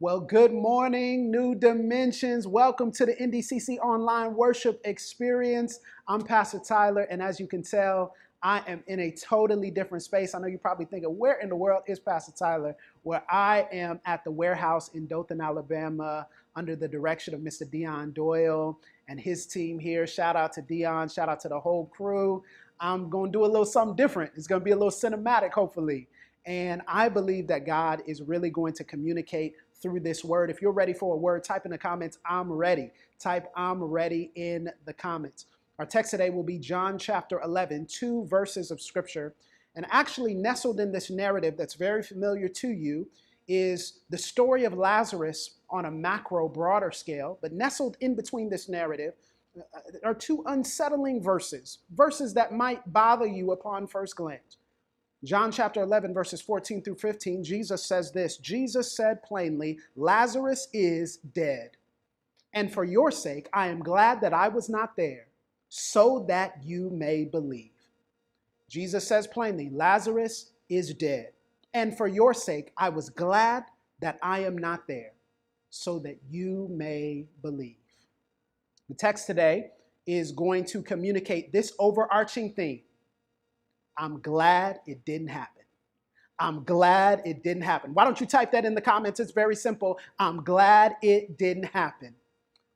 Well, good morning, New Dimensions. Welcome to the NDCC Online Worship Experience. I'm Pastor Tyler, and as you can tell, I am in a totally different space. I know you're probably thinking, where in the world is Pastor Tyler? Where I am at the warehouse in Dothan, Alabama, under the direction of Mr. Dion Doyle and his team here. Shout out to Dion, shout out to the whole crew. I'm going to do a little something different. It's going to be a little cinematic, hopefully. And I believe that God is really going to communicate through this word. If you're ready for a word, type in the comments, I'm ready. Type I'm ready in the comments. Our text today will be John chapter 11, two verses of scripture. And actually, nestled in this narrative that's very familiar to you is the story of Lazarus on a macro, broader scale. But nestled in between this narrative uh, are two unsettling verses, verses that might bother you upon first glance. John chapter 11, verses 14 through 15, Jesus says this Jesus said plainly, Lazarus is dead. And for your sake, I am glad that I was not there, so that you may believe. Jesus says plainly, Lazarus is dead. And for your sake, I was glad that I am not there, so that you may believe. The text today is going to communicate this overarching theme I'm glad it didn't happen. I'm glad it didn't happen. Why don't you type that in the comments? It's very simple. I'm glad it didn't happen.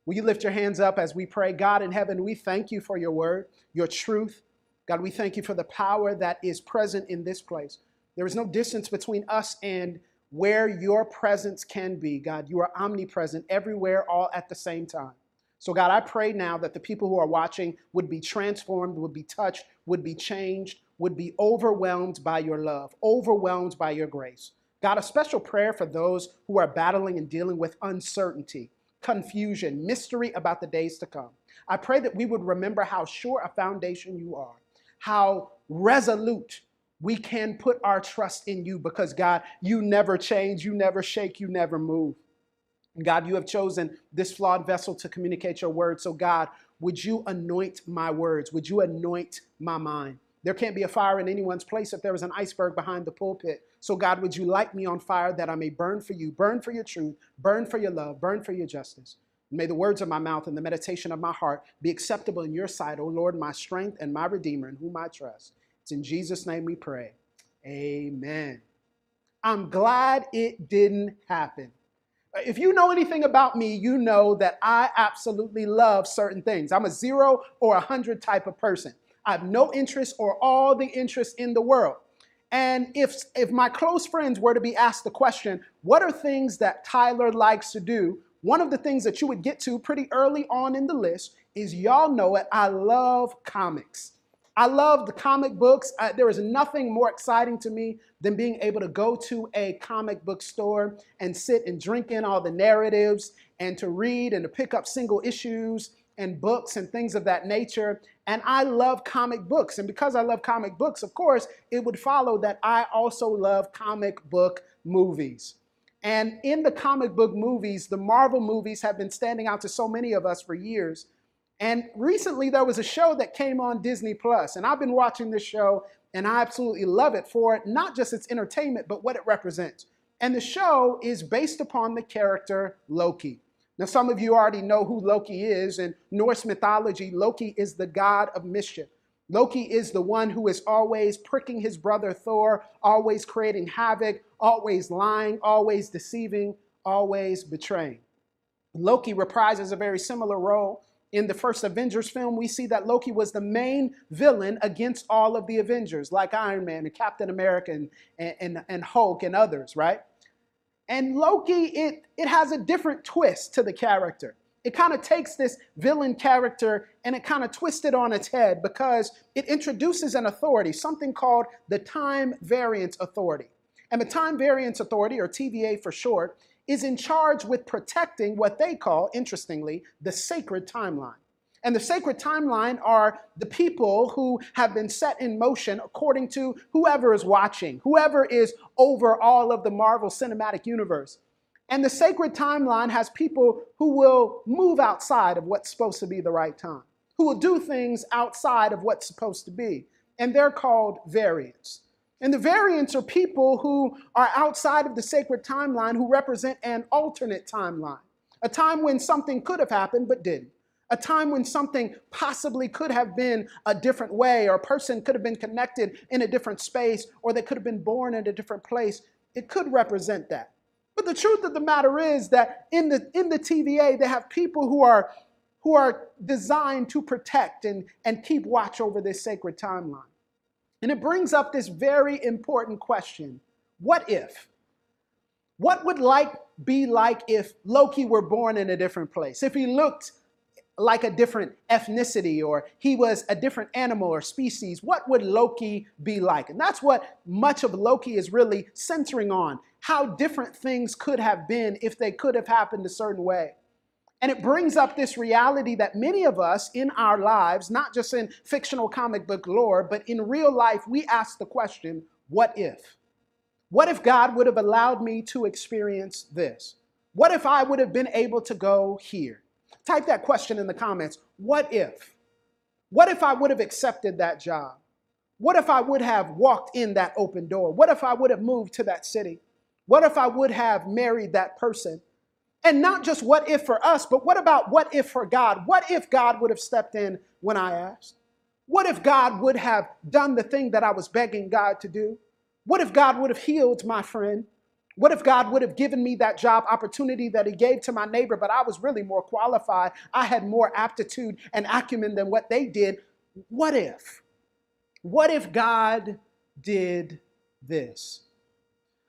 Will you lift your hands up as we pray? God in heaven, we thank you for your word, your truth. God, we thank you for the power that is present in this place. There is no distance between us and where your presence can be. God, you are omnipresent everywhere, all at the same time. So, God, I pray now that the people who are watching would be transformed, would be touched, would be changed, would be overwhelmed by your love, overwhelmed by your grace. God, a special prayer for those who are battling and dealing with uncertainty, confusion, mystery about the days to come. I pray that we would remember how sure a foundation you are, how resolute we can put our trust in you because, God, you never change, you never shake, you never move. God, you have chosen this flawed vessel to communicate your word. So, God, would you anoint my words? Would you anoint my mind? There can't be a fire in anyone's place if there is an iceberg behind the pulpit. So, God, would you light me on fire that I may burn for you, burn for your truth, burn for your love, burn for your justice? may the words of my mouth and the meditation of my heart be acceptable in your sight, O Lord, my strength and my redeemer, in whom I trust. It's in Jesus' name we pray. Amen. I'm glad it didn't happen. If you know anything about me, you know that I absolutely love certain things. I'm a zero or a hundred type of person. I have no interest or all the interest in the world. And if, if my close friends were to be asked the question, what are things that Tyler likes to do? One of the things that you would get to pretty early on in the list is y'all know it, I love comics. I love the comic books. There is nothing more exciting to me than being able to go to a comic book store and sit and drink in all the narratives and to read and to pick up single issues and books and things of that nature. And I love comic books. And because I love comic books, of course, it would follow that I also love comic book movies. And in the comic book movies, the Marvel movies have been standing out to so many of us for years. And recently there was a show that came on Disney Plus, and I've been watching this show and I absolutely love it for not just its entertainment, but what it represents. And the show is based upon the character Loki. Now, some of you already know who Loki is. In Norse mythology, Loki is the god of mischief. Loki is the one who is always pricking his brother Thor, always creating havoc, always lying, always deceiving, always betraying. Loki reprises a very similar role. In the first Avengers film, we see that Loki was the main villain against all of the Avengers, like Iron Man and Captain America and, and, and Hulk and others, right? And Loki, it, it has a different twist to the character. It kind of takes this villain character and it kind of twists it on its head because it introduces an authority, something called the Time Variance Authority. And the Time Variance Authority, or TVA for short, is in charge with protecting what they call, interestingly, the sacred timeline. And the sacred timeline are the people who have been set in motion according to whoever is watching, whoever is over all of the Marvel Cinematic Universe. And the sacred timeline has people who will move outside of what's supposed to be the right time, who will do things outside of what's supposed to be. And they're called variants. And the variants are people who are outside of the sacred timeline who represent an alternate timeline, a time when something could have happened but didn't. A time when something possibly could have been a different way, or a person could have been connected in a different space, or they could have been born in a different place. It could represent that. But the truth of the matter is that in the, in the TVA, they have people who are, who are designed to protect and, and keep watch over this sacred timeline. And it brings up this very important question What if? What would like be like if Loki were born in a different place? If he looked like a different ethnicity or he was a different animal or species, what would Loki be like? And that's what much of Loki is really centering on how different things could have been if they could have happened a certain way. And it brings up this reality that many of us in our lives, not just in fictional comic book lore, but in real life, we ask the question what if? What if God would have allowed me to experience this? What if I would have been able to go here? Type that question in the comments. What if? What if I would have accepted that job? What if I would have walked in that open door? What if I would have moved to that city? What if I would have married that person? And not just what if for us, but what about what if for God? What if God would have stepped in when I asked? What if God would have done the thing that I was begging God to do? What if God would have healed my friend? What if God would have given me that job opportunity that He gave to my neighbor, but I was really more qualified? I had more aptitude and acumen than what they did. What if? What if God did this?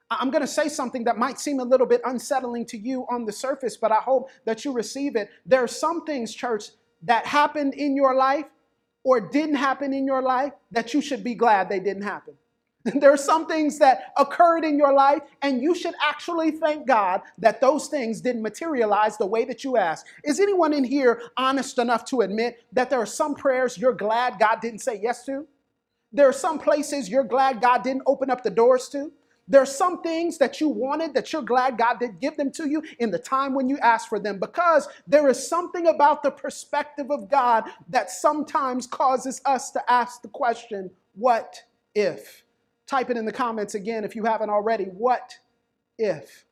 I'm going to say something that might seem a little bit unsettling to you on the surface, but I hope that you receive it. There are some things, church, that happened in your life or didn't happen in your life that you should be glad they didn't happen. There are some things that occurred in your life, and you should actually thank God that those things didn't materialize the way that you asked. Is anyone in here honest enough to admit that there are some prayers you're glad God didn't say yes to? There are some places you're glad God didn't open up the doors to? There are some things that you wanted that you're glad God did give them to you in the time when you asked for them because there is something about the perspective of God that sometimes causes us to ask the question, what if? Type it in the comments again if you haven't already. What if?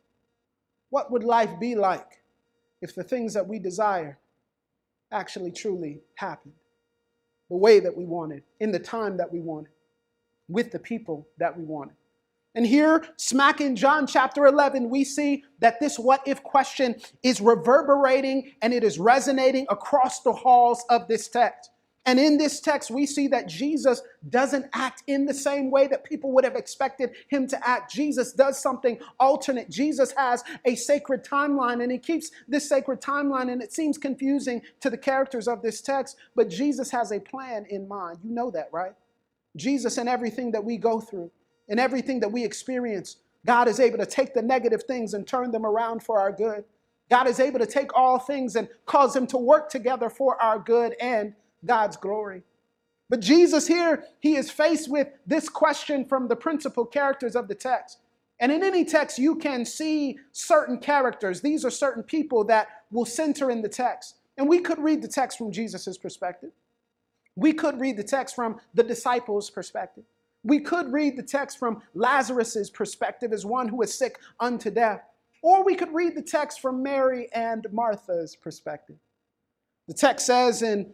What would life be like if the things that we desire actually truly happened the way that we wanted, in the time that we wanted, with the people that we wanted? And here, smack in John chapter 11, we see that this what if question is reverberating and it is resonating across the halls of this text. And in this text, we see that Jesus doesn't act in the same way that people would have expected him to act. Jesus does something alternate. Jesus has a sacred timeline, and he keeps this sacred timeline, and it seems confusing to the characters of this text, but Jesus has a plan in mind. You know that, right? Jesus, and everything that we go through, and everything that we experience, God is able to take the negative things and turn them around for our good. God is able to take all things and cause them to work together for our good and God's glory. But Jesus here, he is faced with this question from the principal characters of the text. And in any text, you can see certain characters. These are certain people that will center in the text. And we could read the text from Jesus' perspective. We could read the text from the disciples' perspective. We could read the text from Lazarus' perspective as one who is sick unto death. Or we could read the text from Mary and Martha's perspective. The text says in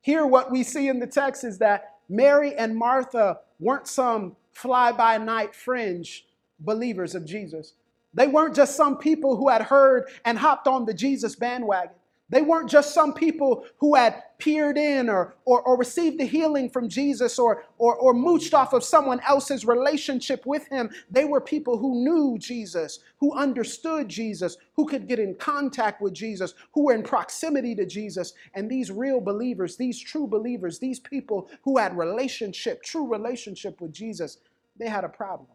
Here, what we see in the text is that Mary and Martha weren't some fly by night fringe believers of Jesus. They weren't just some people who had heard and hopped on the Jesus bandwagon. They weren't just some people who had peered in or, or, or received the healing from Jesus or, or, or mooched off of someone else's relationship with him. They were people who knew Jesus, who understood Jesus, who could get in contact with Jesus, who were in proximity to Jesus. And these real believers, these true believers, these people who had relationship, true relationship with Jesus, they had a problem.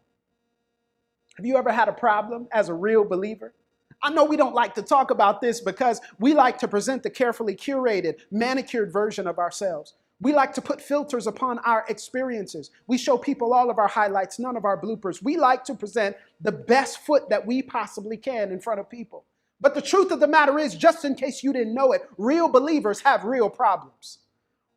Have you ever had a problem as a real believer? I know we don't like to talk about this because we like to present the carefully curated, manicured version of ourselves. We like to put filters upon our experiences. We show people all of our highlights, none of our bloopers. We like to present the best foot that we possibly can in front of people. But the truth of the matter is, just in case you didn't know it, real believers have real problems.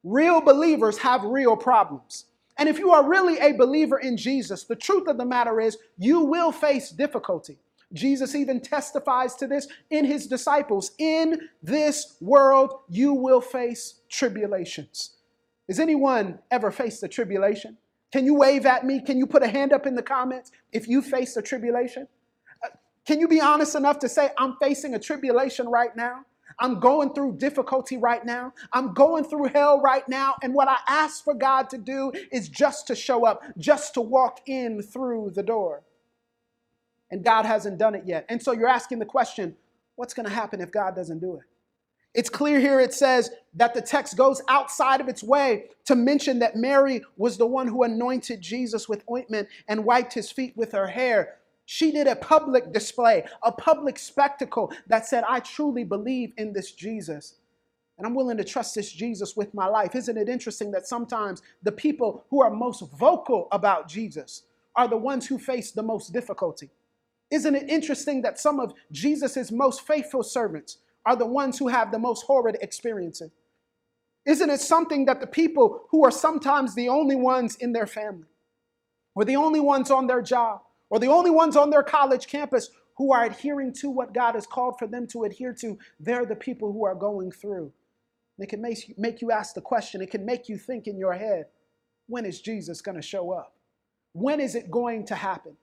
Real believers have real problems. And if you are really a believer in Jesus, the truth of the matter is you will face difficulty. Jesus even testifies to this in his disciples. In this world, you will face tribulations. Has anyone ever faced a tribulation? Can you wave at me? Can you put a hand up in the comments if you face a tribulation? Uh, can you be honest enough to say, I'm facing a tribulation right now? I'm going through difficulty right now. I'm going through hell right now. And what I ask for God to do is just to show up, just to walk in through the door. And God hasn't done it yet. And so you're asking the question what's going to happen if God doesn't do it? It's clear here it says that the text goes outside of its way to mention that Mary was the one who anointed Jesus with ointment and wiped his feet with her hair. She did a public display, a public spectacle that said, I truly believe in this Jesus. And I'm willing to trust this Jesus with my life. Isn't it interesting that sometimes the people who are most vocal about Jesus are the ones who face the most difficulty? Isn't it interesting that some of Jesus' most faithful servants are the ones who have the most horrid experiences? Isn't it something that the people who are sometimes the only ones in their family, or the only ones on their job, or the only ones on their college campus who are adhering to what God has called for them to adhere to, they're the people who are going through. And it can make make you ask the question, it can make you think in your head, when is Jesus going to show up? When is it going to happen?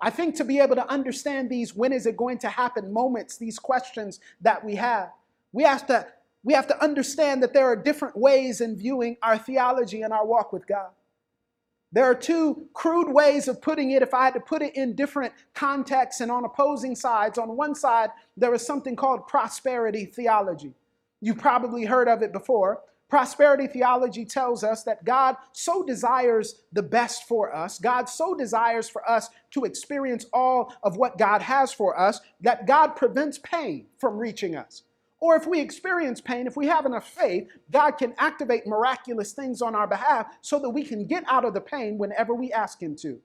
I think to be able to understand these when is it going to happen moments, these questions that we have, we have to we have to understand that there are different ways in viewing our theology and our walk with God. There are two crude ways of putting it if I had to put it in different contexts and on opposing sides. On one side, there is something called prosperity theology. You've probably heard of it before. Prosperity theology tells us that God so desires the best for us, God so desires for us to experience all of what God has for us, that God prevents pain from reaching us. Or if we experience pain, if we have enough faith, God can activate miraculous things on our behalf so that we can get out of the pain whenever we ask Him to.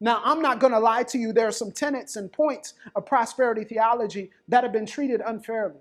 Now, I'm not going to lie to you, there are some tenets and points of prosperity theology that have been treated unfairly.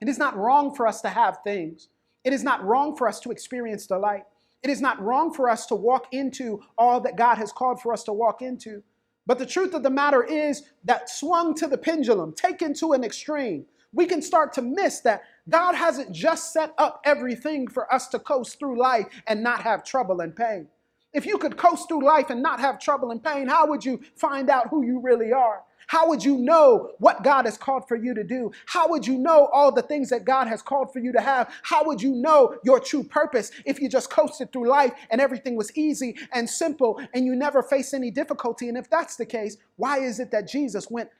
It is not wrong for us to have things, it is not wrong for us to experience delight. It is not wrong for us to walk into all that God has called for us to walk into. But the truth of the matter is that swung to the pendulum, taken to an extreme, we can start to miss that God hasn't just set up everything for us to coast through life and not have trouble and pain. If you could coast through life and not have trouble and pain, how would you find out who you really are? How would you know what God has called for you to do? How would you know all the things that God has called for you to have? How would you know your true purpose if you just coasted through life and everything was easy and simple and you never face any difficulty? And if that's the case, why is it that Jesus went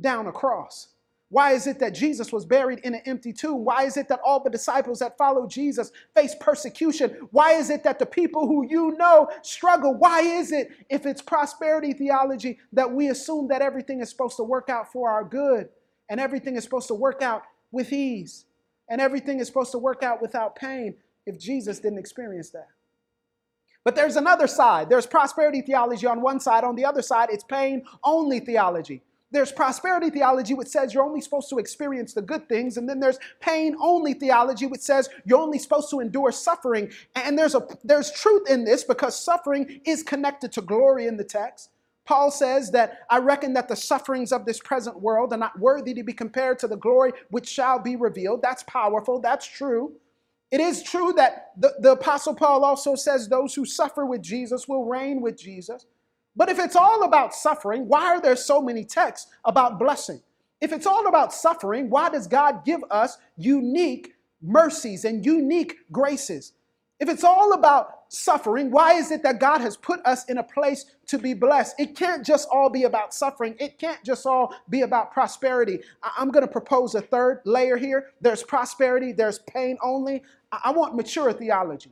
down a cross? Why is it that Jesus was buried in an empty tomb? Why is it that all the disciples that followed Jesus faced persecution? Why is it that the people who you know struggle? Why is it, if it's prosperity theology, that we assume that everything is supposed to work out for our good and everything is supposed to work out with ease and everything is supposed to work out without pain if Jesus didn't experience that? But there's another side. There's prosperity theology on one side. On the other side, it's pain only theology. There's prosperity theology, which says you're only supposed to experience the good things. And then there's pain only theology, which says you're only supposed to endure suffering. And there's, a, there's truth in this because suffering is connected to glory in the text. Paul says that I reckon that the sufferings of this present world are not worthy to be compared to the glory which shall be revealed. That's powerful. That's true. It is true that the, the Apostle Paul also says those who suffer with Jesus will reign with Jesus. But if it's all about suffering, why are there so many texts about blessing? If it's all about suffering, why does God give us unique mercies and unique graces? If it's all about suffering, why is it that God has put us in a place to be blessed? It can't just all be about suffering. It can't just all be about prosperity. I'm going to propose a third layer here. There's prosperity, there's pain only. I want mature theology.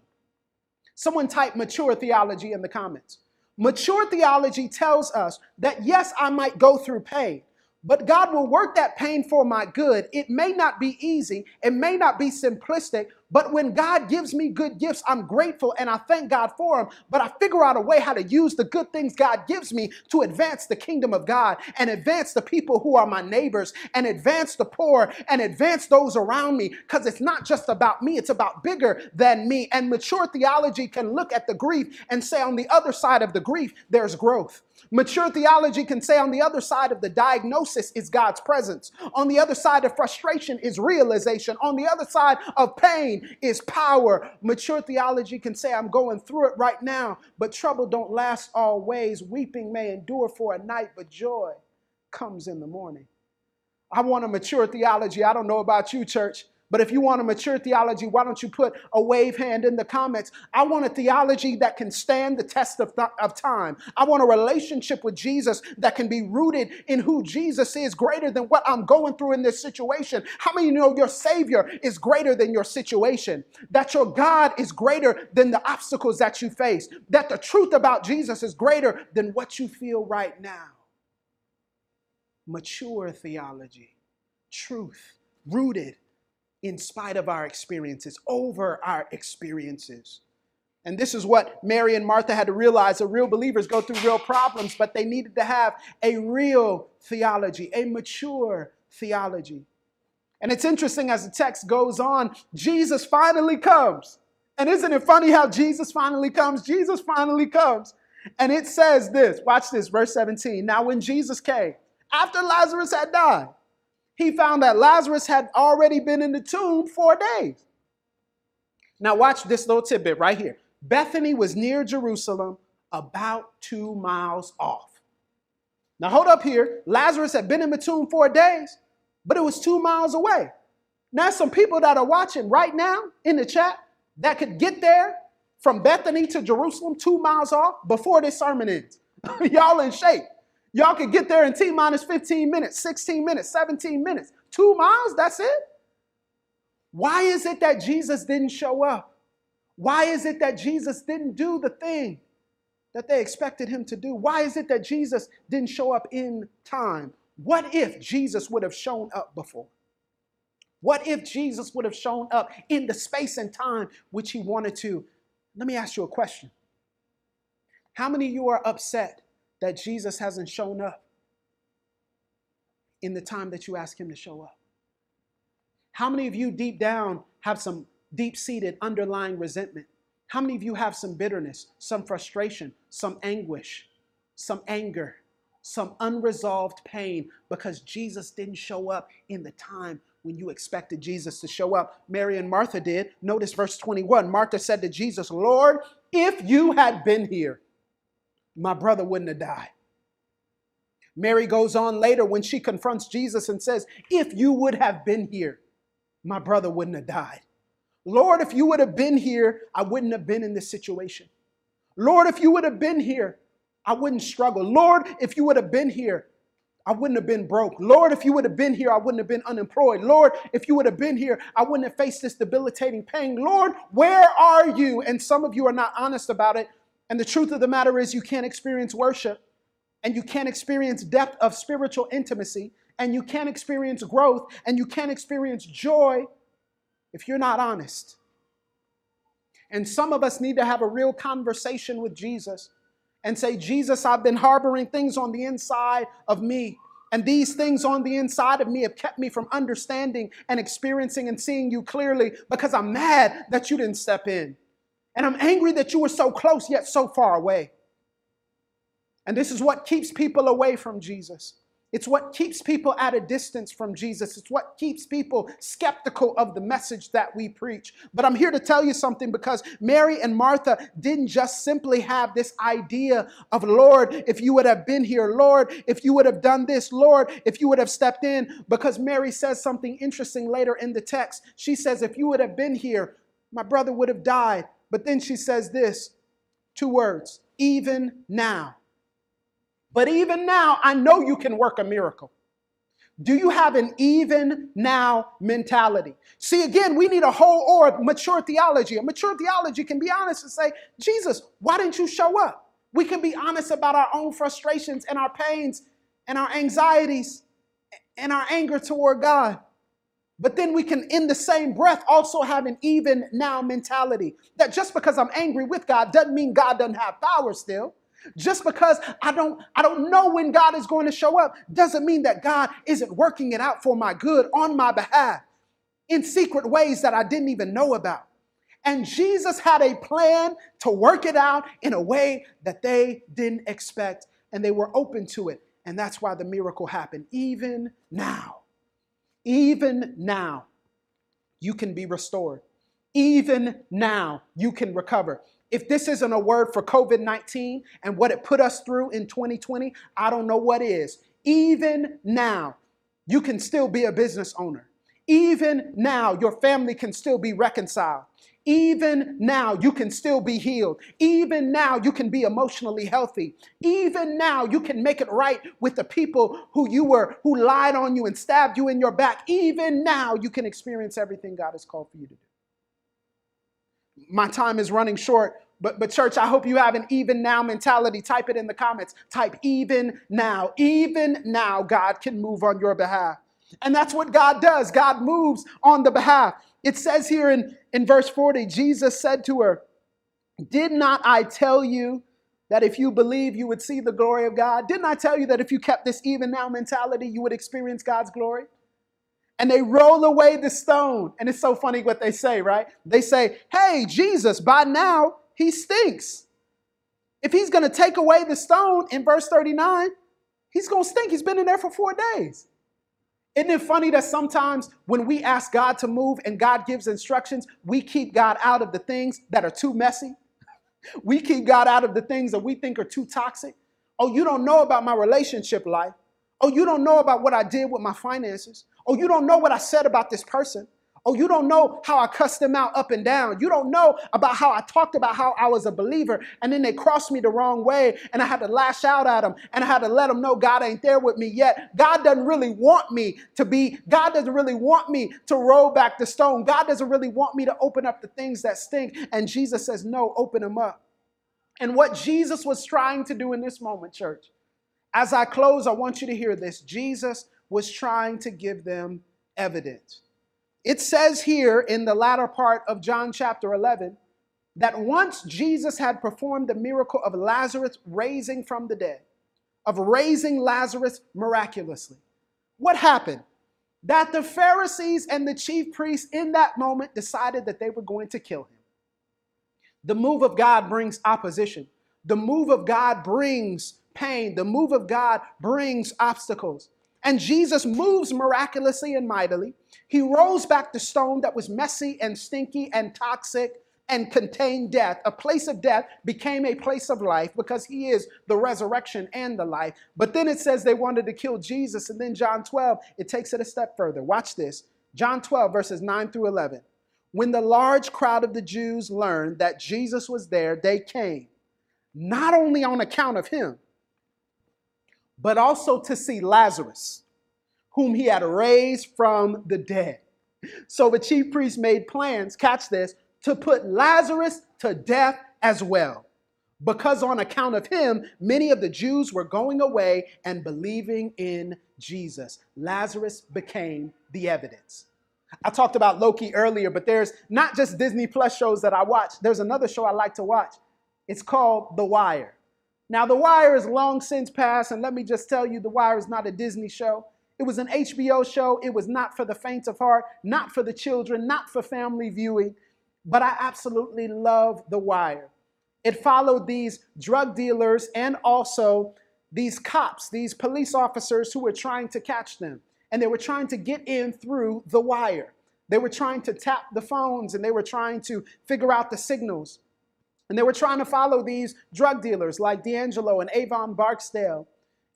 Someone type mature theology in the comments. Mature theology tells us that yes, I might go through pain, but God will work that pain for my good. It may not be easy, it may not be simplistic, but when God gives me good gifts, I'm grateful and I thank God for them. But I figure out a way how to use the good things God gives me to advance the kingdom of God and advance the people who are my neighbors and advance the poor and advance those around me because it's not just about me, it's about bigger than me. And mature theology can look at the grief and say, on the other side of the grief, there's growth. Mature theology can say on the other side of the diagnosis is God's presence. On the other side of frustration is realization. On the other side of pain is power. Mature theology can say I'm going through it right now, but trouble don't last always. Weeping may endure for a night, but joy comes in the morning. I want a mature theology. I don't know about you, church, but if you want a mature theology, why don't you put a wave hand in the comments? I want a theology that can stand the test of, th- of time. I want a relationship with Jesus that can be rooted in who Jesus is, greater than what I'm going through in this situation. How many know your Savior is greater than your situation? That your God is greater than the obstacles that you face? That the truth about Jesus is greater than what you feel right now? Mature theology, truth rooted in spite of our experiences, over our experiences. And this is what Mary and Martha had to realize that real believers go through real problems, but they needed to have a real theology, a mature theology. And it's interesting as the text goes on, Jesus finally comes. And isn't it funny how Jesus finally comes? Jesus finally comes. And it says this watch this, verse 17. Now, when Jesus came, after Lazarus had died, he found that Lazarus had already been in the tomb four days. Now, watch this little tidbit right here. Bethany was near Jerusalem, about two miles off. Now, hold up here. Lazarus had been in the tomb four days, but it was two miles away. Now, some people that are watching right now in the chat that could get there from Bethany to Jerusalem two miles off before this sermon ends. Y'all in shape. Y'all could get there in T minus 15 minutes, 16 minutes, 17 minutes. Two miles, that's it? Why is it that Jesus didn't show up? Why is it that Jesus didn't do the thing that they expected him to do? Why is it that Jesus didn't show up in time? What if Jesus would have shown up before? What if Jesus would have shown up in the space and time which he wanted to? Let me ask you a question. How many of you are upset that Jesus hasn't shown up in the time that you ask him to show up? How many of you deep down have some deep seated underlying resentment? How many of you have some bitterness, some frustration, some anguish, some anger, some unresolved pain because Jesus didn't show up in the time when you expected Jesus to show up? Mary and Martha did. Notice verse 21. Martha said to Jesus, Lord, if you had been here, my brother wouldn't have died. Mary goes on later when she confronts Jesus and says, If you would have been here, my brother wouldn't have died. Lord, if you would have been here, I wouldn't have been in this situation. Lord, if you would have been here, I wouldn't struggle. Lord, if you would have been here, I wouldn't have been broke. Lord, if you would have been here, I wouldn't have been unemployed. Lord, if you would have been here, I wouldn't have faced this debilitating pain. Lord, where are you? And some of you are not honest about it and the truth of the matter is, you can't experience worship and you can't experience depth of spiritual intimacy and you can't experience growth and you can't experience joy if you're not honest. And some of us need to have a real conversation with Jesus and say, Jesus, I've been harboring things on the inside of me. And these things on the inside of me have kept me from understanding and experiencing and seeing you clearly because I'm mad that you didn't step in. And I'm angry that you were so close yet so far away. And this is what keeps people away from Jesus. It's what keeps people at a distance from Jesus. It's what keeps people skeptical of the message that we preach. But I'm here to tell you something because Mary and Martha didn't just simply have this idea of, Lord, if you would have been here, Lord, if you would have done this, Lord, if you would have stepped in. Because Mary says something interesting later in the text. She says, If you would have been here, my brother would have died. But then she says this two words even now. But even now, I know you can work a miracle. Do you have an even now mentality? See, again, we need a whole or mature theology. A mature theology can be honest and say, Jesus, why didn't you show up? We can be honest about our own frustrations and our pains and our anxieties and our anger toward God. But then we can, in the same breath, also have an even now mentality that just because I'm angry with God doesn't mean God doesn't have power still. Just because I don't, I don't know when God is going to show up doesn't mean that God isn't working it out for my good on my behalf in secret ways that I didn't even know about. And Jesus had a plan to work it out in a way that they didn't expect, and they were open to it. And that's why the miracle happened. Even now, even now, you can be restored. Even now, you can recover. If this isn't a word for COVID 19 and what it put us through in 2020, I don't know what is. Even now, you can still be a business owner. Even now, your family can still be reconciled. Even now, you can still be healed. Even now, you can be emotionally healthy. Even now, you can make it right with the people who you were, who lied on you and stabbed you in your back. Even now, you can experience everything God has called for you to do. My time is running short, but, but church, I hope you have an even now mentality. Type it in the comments. Type even now. Even now, God can move on your behalf. And that's what God does. God moves on the behalf. It says here in, in verse 40 Jesus said to her, Did not I tell you that if you believe, you would see the glory of God? Didn't I tell you that if you kept this even now mentality, you would experience God's glory? And they roll away the stone. And it's so funny what they say, right? They say, Hey, Jesus, by now he stinks. If he's going to take away the stone in verse 39, he's going to stink. He's been in there for four days. Isn't it funny that sometimes when we ask God to move and God gives instructions, we keep God out of the things that are too messy? We keep God out of the things that we think are too toxic. Oh, you don't know about my relationship life. Oh, you don't know about what I did with my finances. Oh, you don't know what I said about this person. Oh, you don't know how I cussed them out up and down. You don't know about how I talked about how I was a believer and then they crossed me the wrong way and I had to lash out at them and I had to let them know God ain't there with me yet. God doesn't really want me to be, God doesn't really want me to roll back the stone. God doesn't really want me to open up the things that stink. And Jesus says, No, open them up. And what Jesus was trying to do in this moment, church, as I close, I want you to hear this. Jesus was trying to give them evidence. It says here in the latter part of John chapter 11 that once Jesus had performed the miracle of Lazarus raising from the dead, of raising Lazarus miraculously, what happened? That the Pharisees and the chief priests in that moment decided that they were going to kill him. The move of God brings opposition. The move of God brings pain. The move of God brings obstacles. And Jesus moves miraculously and mightily. He rolls back the stone that was messy and stinky and toxic and contained death. A place of death became a place of life because he is the resurrection and the life. But then it says they wanted to kill Jesus. And then John 12, it takes it a step further. Watch this John 12, verses 9 through 11. When the large crowd of the Jews learned that Jesus was there, they came, not only on account of him but also to see Lazarus, whom he had raised from the dead. So the chief priest made plans, catch this, to put Lazarus to death as well. Because on account of him, many of the Jews were going away and believing in Jesus. Lazarus became the evidence. I talked about Loki earlier, but there's not just Disney Plus shows that I watch. There's another show I like to watch. It's called The Wire. Now, The Wire is long since past, and let me just tell you, The Wire is not a Disney show. It was an HBO show. It was not for the faint of heart, not for the children, not for family viewing, but I absolutely love The Wire. It followed these drug dealers and also these cops, these police officers who were trying to catch them. And they were trying to get in through the wire. They were trying to tap the phones and they were trying to figure out the signals. And they were trying to follow these drug dealers like D'Angelo and Avon Barksdale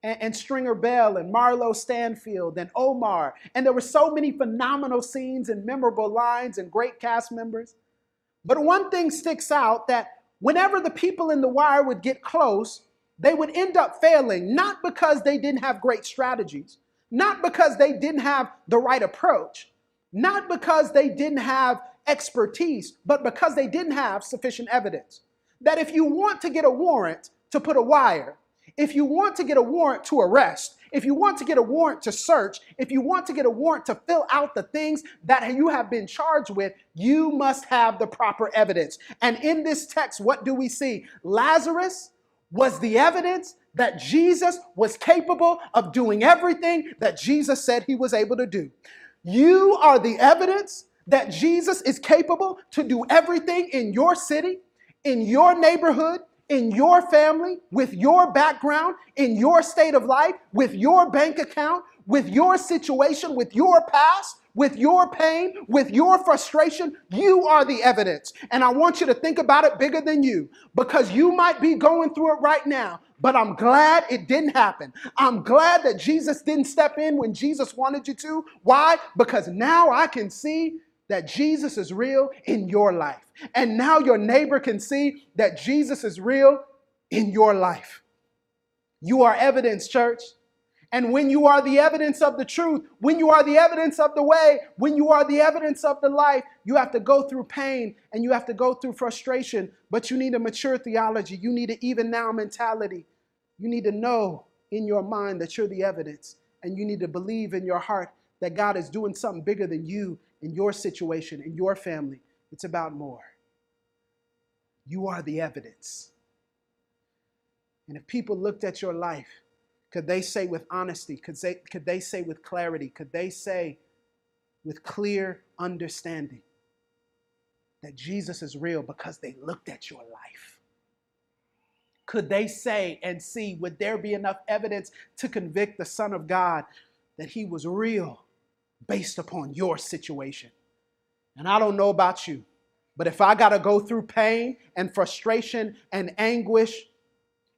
and, and, Stringer Bell and Marlo Stanfield and Omar. And there were so many phenomenal scenes and memorable lines and great cast members. But one thing sticks out that whenever the people in the wire would get close, they would end up failing, not because they didn't have great strategies, not because they didn't have the right approach, not because they didn't have expertise, but because they didn't have sufficient evidence. That if you want to get a warrant to put a wire, if you want to get a warrant to arrest, if you want to get a warrant to search, if you want to get a warrant to fill out the things that you have been charged with, you must have the proper evidence. And in this text, what do we see? Lazarus was the evidence that Jesus was capable of doing everything that Jesus said he was able to do. You are the evidence that Jesus is capable to do everything in your city, in your neighborhood, in your family, with your background, in your state of life, with your bank account, with your situation, with your past, with your pain, with your frustration, you are the evidence. And I want you to think about it bigger than you because you might be going through it right now, but I'm glad it didn't happen. I'm glad that Jesus didn't step in when Jesus wanted you to. Why? Because now I can see that Jesus is real in your life. And now your neighbor can see that Jesus is real in your life. You are evidence, church. And when you are the evidence of the truth, when you are the evidence of the way, when you are the evidence of the life, you have to go through pain and you have to go through frustration, but you need a mature theology. You need an even now mentality. You need to know in your mind that you're the evidence, and you need to believe in your heart that God is doing something bigger than you in your situation, in your family. It's about more. You are the evidence. And if people looked at your life, could they say with honesty? Could they, could they say with clarity? Could they say with clear understanding that Jesus is real because they looked at your life? Could they say and see, would there be enough evidence to convict the Son of God that he was real based upon your situation? And I don't know about you, but if I got to go through pain and frustration and anguish,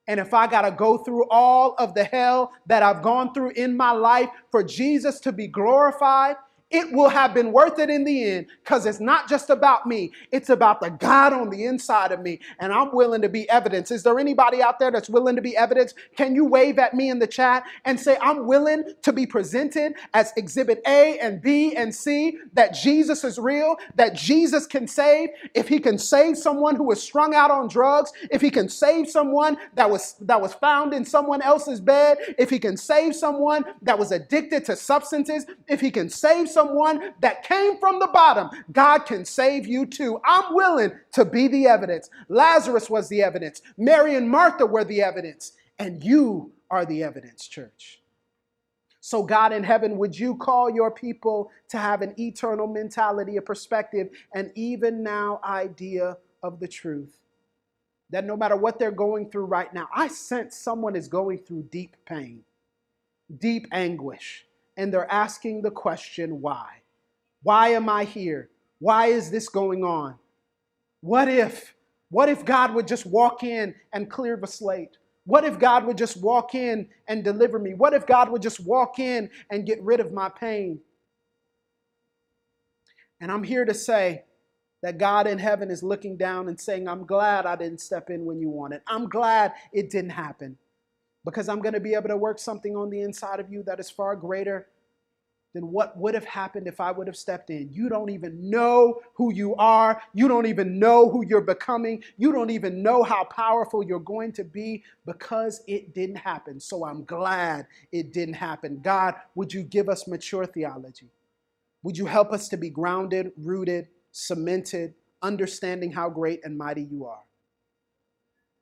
and if I got to go through all of the hell that I've gone through in my life for Jesus to be glorified, it will have been worth it in the end because it's not just about me. It's about the God on the inside of me. And I'm willing to be evidence. Is there anybody out there that's willing to be evidence? Can you wave at me in the chat and say, I'm willing to be presented as exhibit A and B and C that Jesus is real, that Jesus can save. If he can save someone who was strung out on drugs, if he can save someone that was that was found in someone else's bed, if he can save someone that was addicted to substances, if he can save someone that came from the bottom, God can save you too. I'm willing to be the evidence. Lazarus was the evidence, Mary and Martha were the evidence, and you are the evidence, church. So, God in heaven, would you call your people to have an eternal mentality, a perspective, and even now idea of the truth? That no matter what they're going through right now, I sense someone is going through deep pain, deep anguish and they're asking the question, why? Why am I here? Why is this going on? What if? What if God would just walk in and clear the slate? What if God would just walk in and deliver me? What if God would just walk in and get rid of my pain? And I'm here to say that God in heaven is looking down and saying, I'm glad I didn't step in when you wanted. I'm glad it didn't happen because I'm going to be able to work something on the inside of you that is far greater than what would have happened if I would have stepped in. You don't even know who you are. You don't even know who you're becoming. You don't even know how powerful you're going to be because it didn't happen. So I'm glad it didn't happen. God, would you give us mature theology? Would you help us to be grounded, rooted, cemented, understanding how great and mighty you are?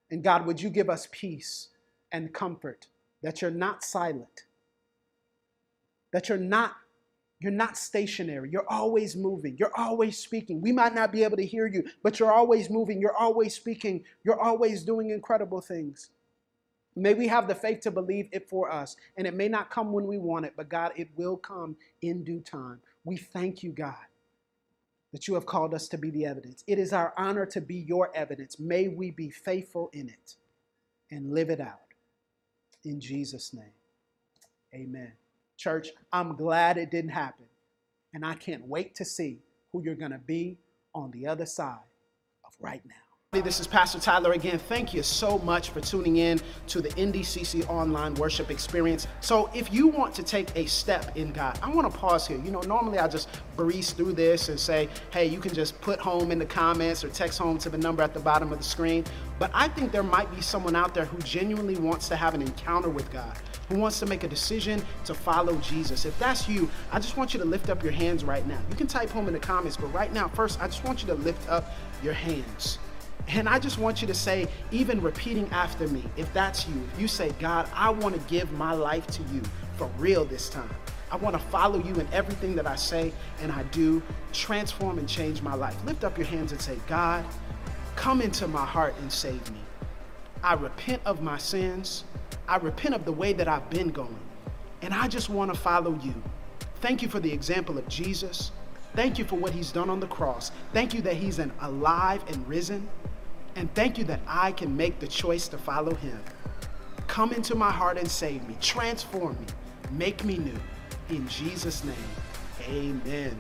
And God, would you give us peace? And comfort that you're not silent, that you're not you're not stationary. You're always moving. You're always speaking. We might not be able to hear you, but you're always moving. You're always speaking. You're always doing incredible things. May we have the faith to believe it for us. And it may not come when we want it, but God, it will come in due time. We thank you, God, that you have called us to be the evidence. It is our honor to be your evidence. May we be faithful in it and live it out in Jesus' name. Amen. Church, I'm glad it didn't happen. And I can't wait to see who you're going to be on the other side of right now. This is Pastor Tyler again. Thank you so much for tuning in to the NDCC online worship experience. So, if you want to take a step in God, I want to pause here. You know, normally I just breeze through this and say, hey, you can just put home in the comments or text home to the number at the bottom of the screen. But I think there might be someone out there who genuinely wants to have an encounter with God, who wants to make a decision to follow Jesus. If that's you, I just want you to lift up your hands right now. You can type home in the comments, but right now, first, I just want you to lift up your hands. And I just want you to say, even repeating after me, if that's you, if you say, God, I want to give my life to you for real this time. I want to follow you in everything that I say and I do, transform and change my life. Lift up your hands and say, God, come into my heart and save me. I repent of my sins. I repent of the way that I've been going. And I just want to follow you. Thank you for the example of Jesus. Thank you for what he's done on the cross. Thank you that he's an alive and risen. And thank you that I can make the choice to follow him. Come into my heart and save me. Transform me. Make me new. In Jesus' name, amen.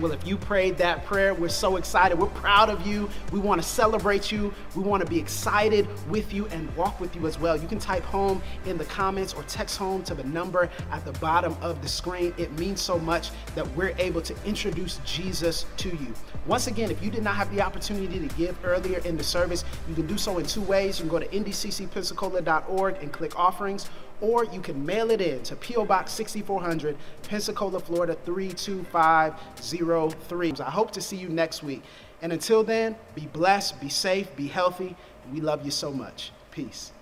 Well, if you prayed that prayer, we're so excited. We're proud of you. We want to celebrate you. We want to be excited with you and walk with you as well. You can type home in the comments or text home to the number at the bottom of the screen. It means so much that we're able to introduce Jesus to you. Once again, if you did not have the opportunity to give earlier in the service, you can do so in two ways. You can go to ndccpensacola.org and click offerings or you can mail it in to P.O. Box 6400, Pensacola, Florida 32503. I hope to see you next week. And until then, be blessed, be safe, be healthy. We love you so much. Peace.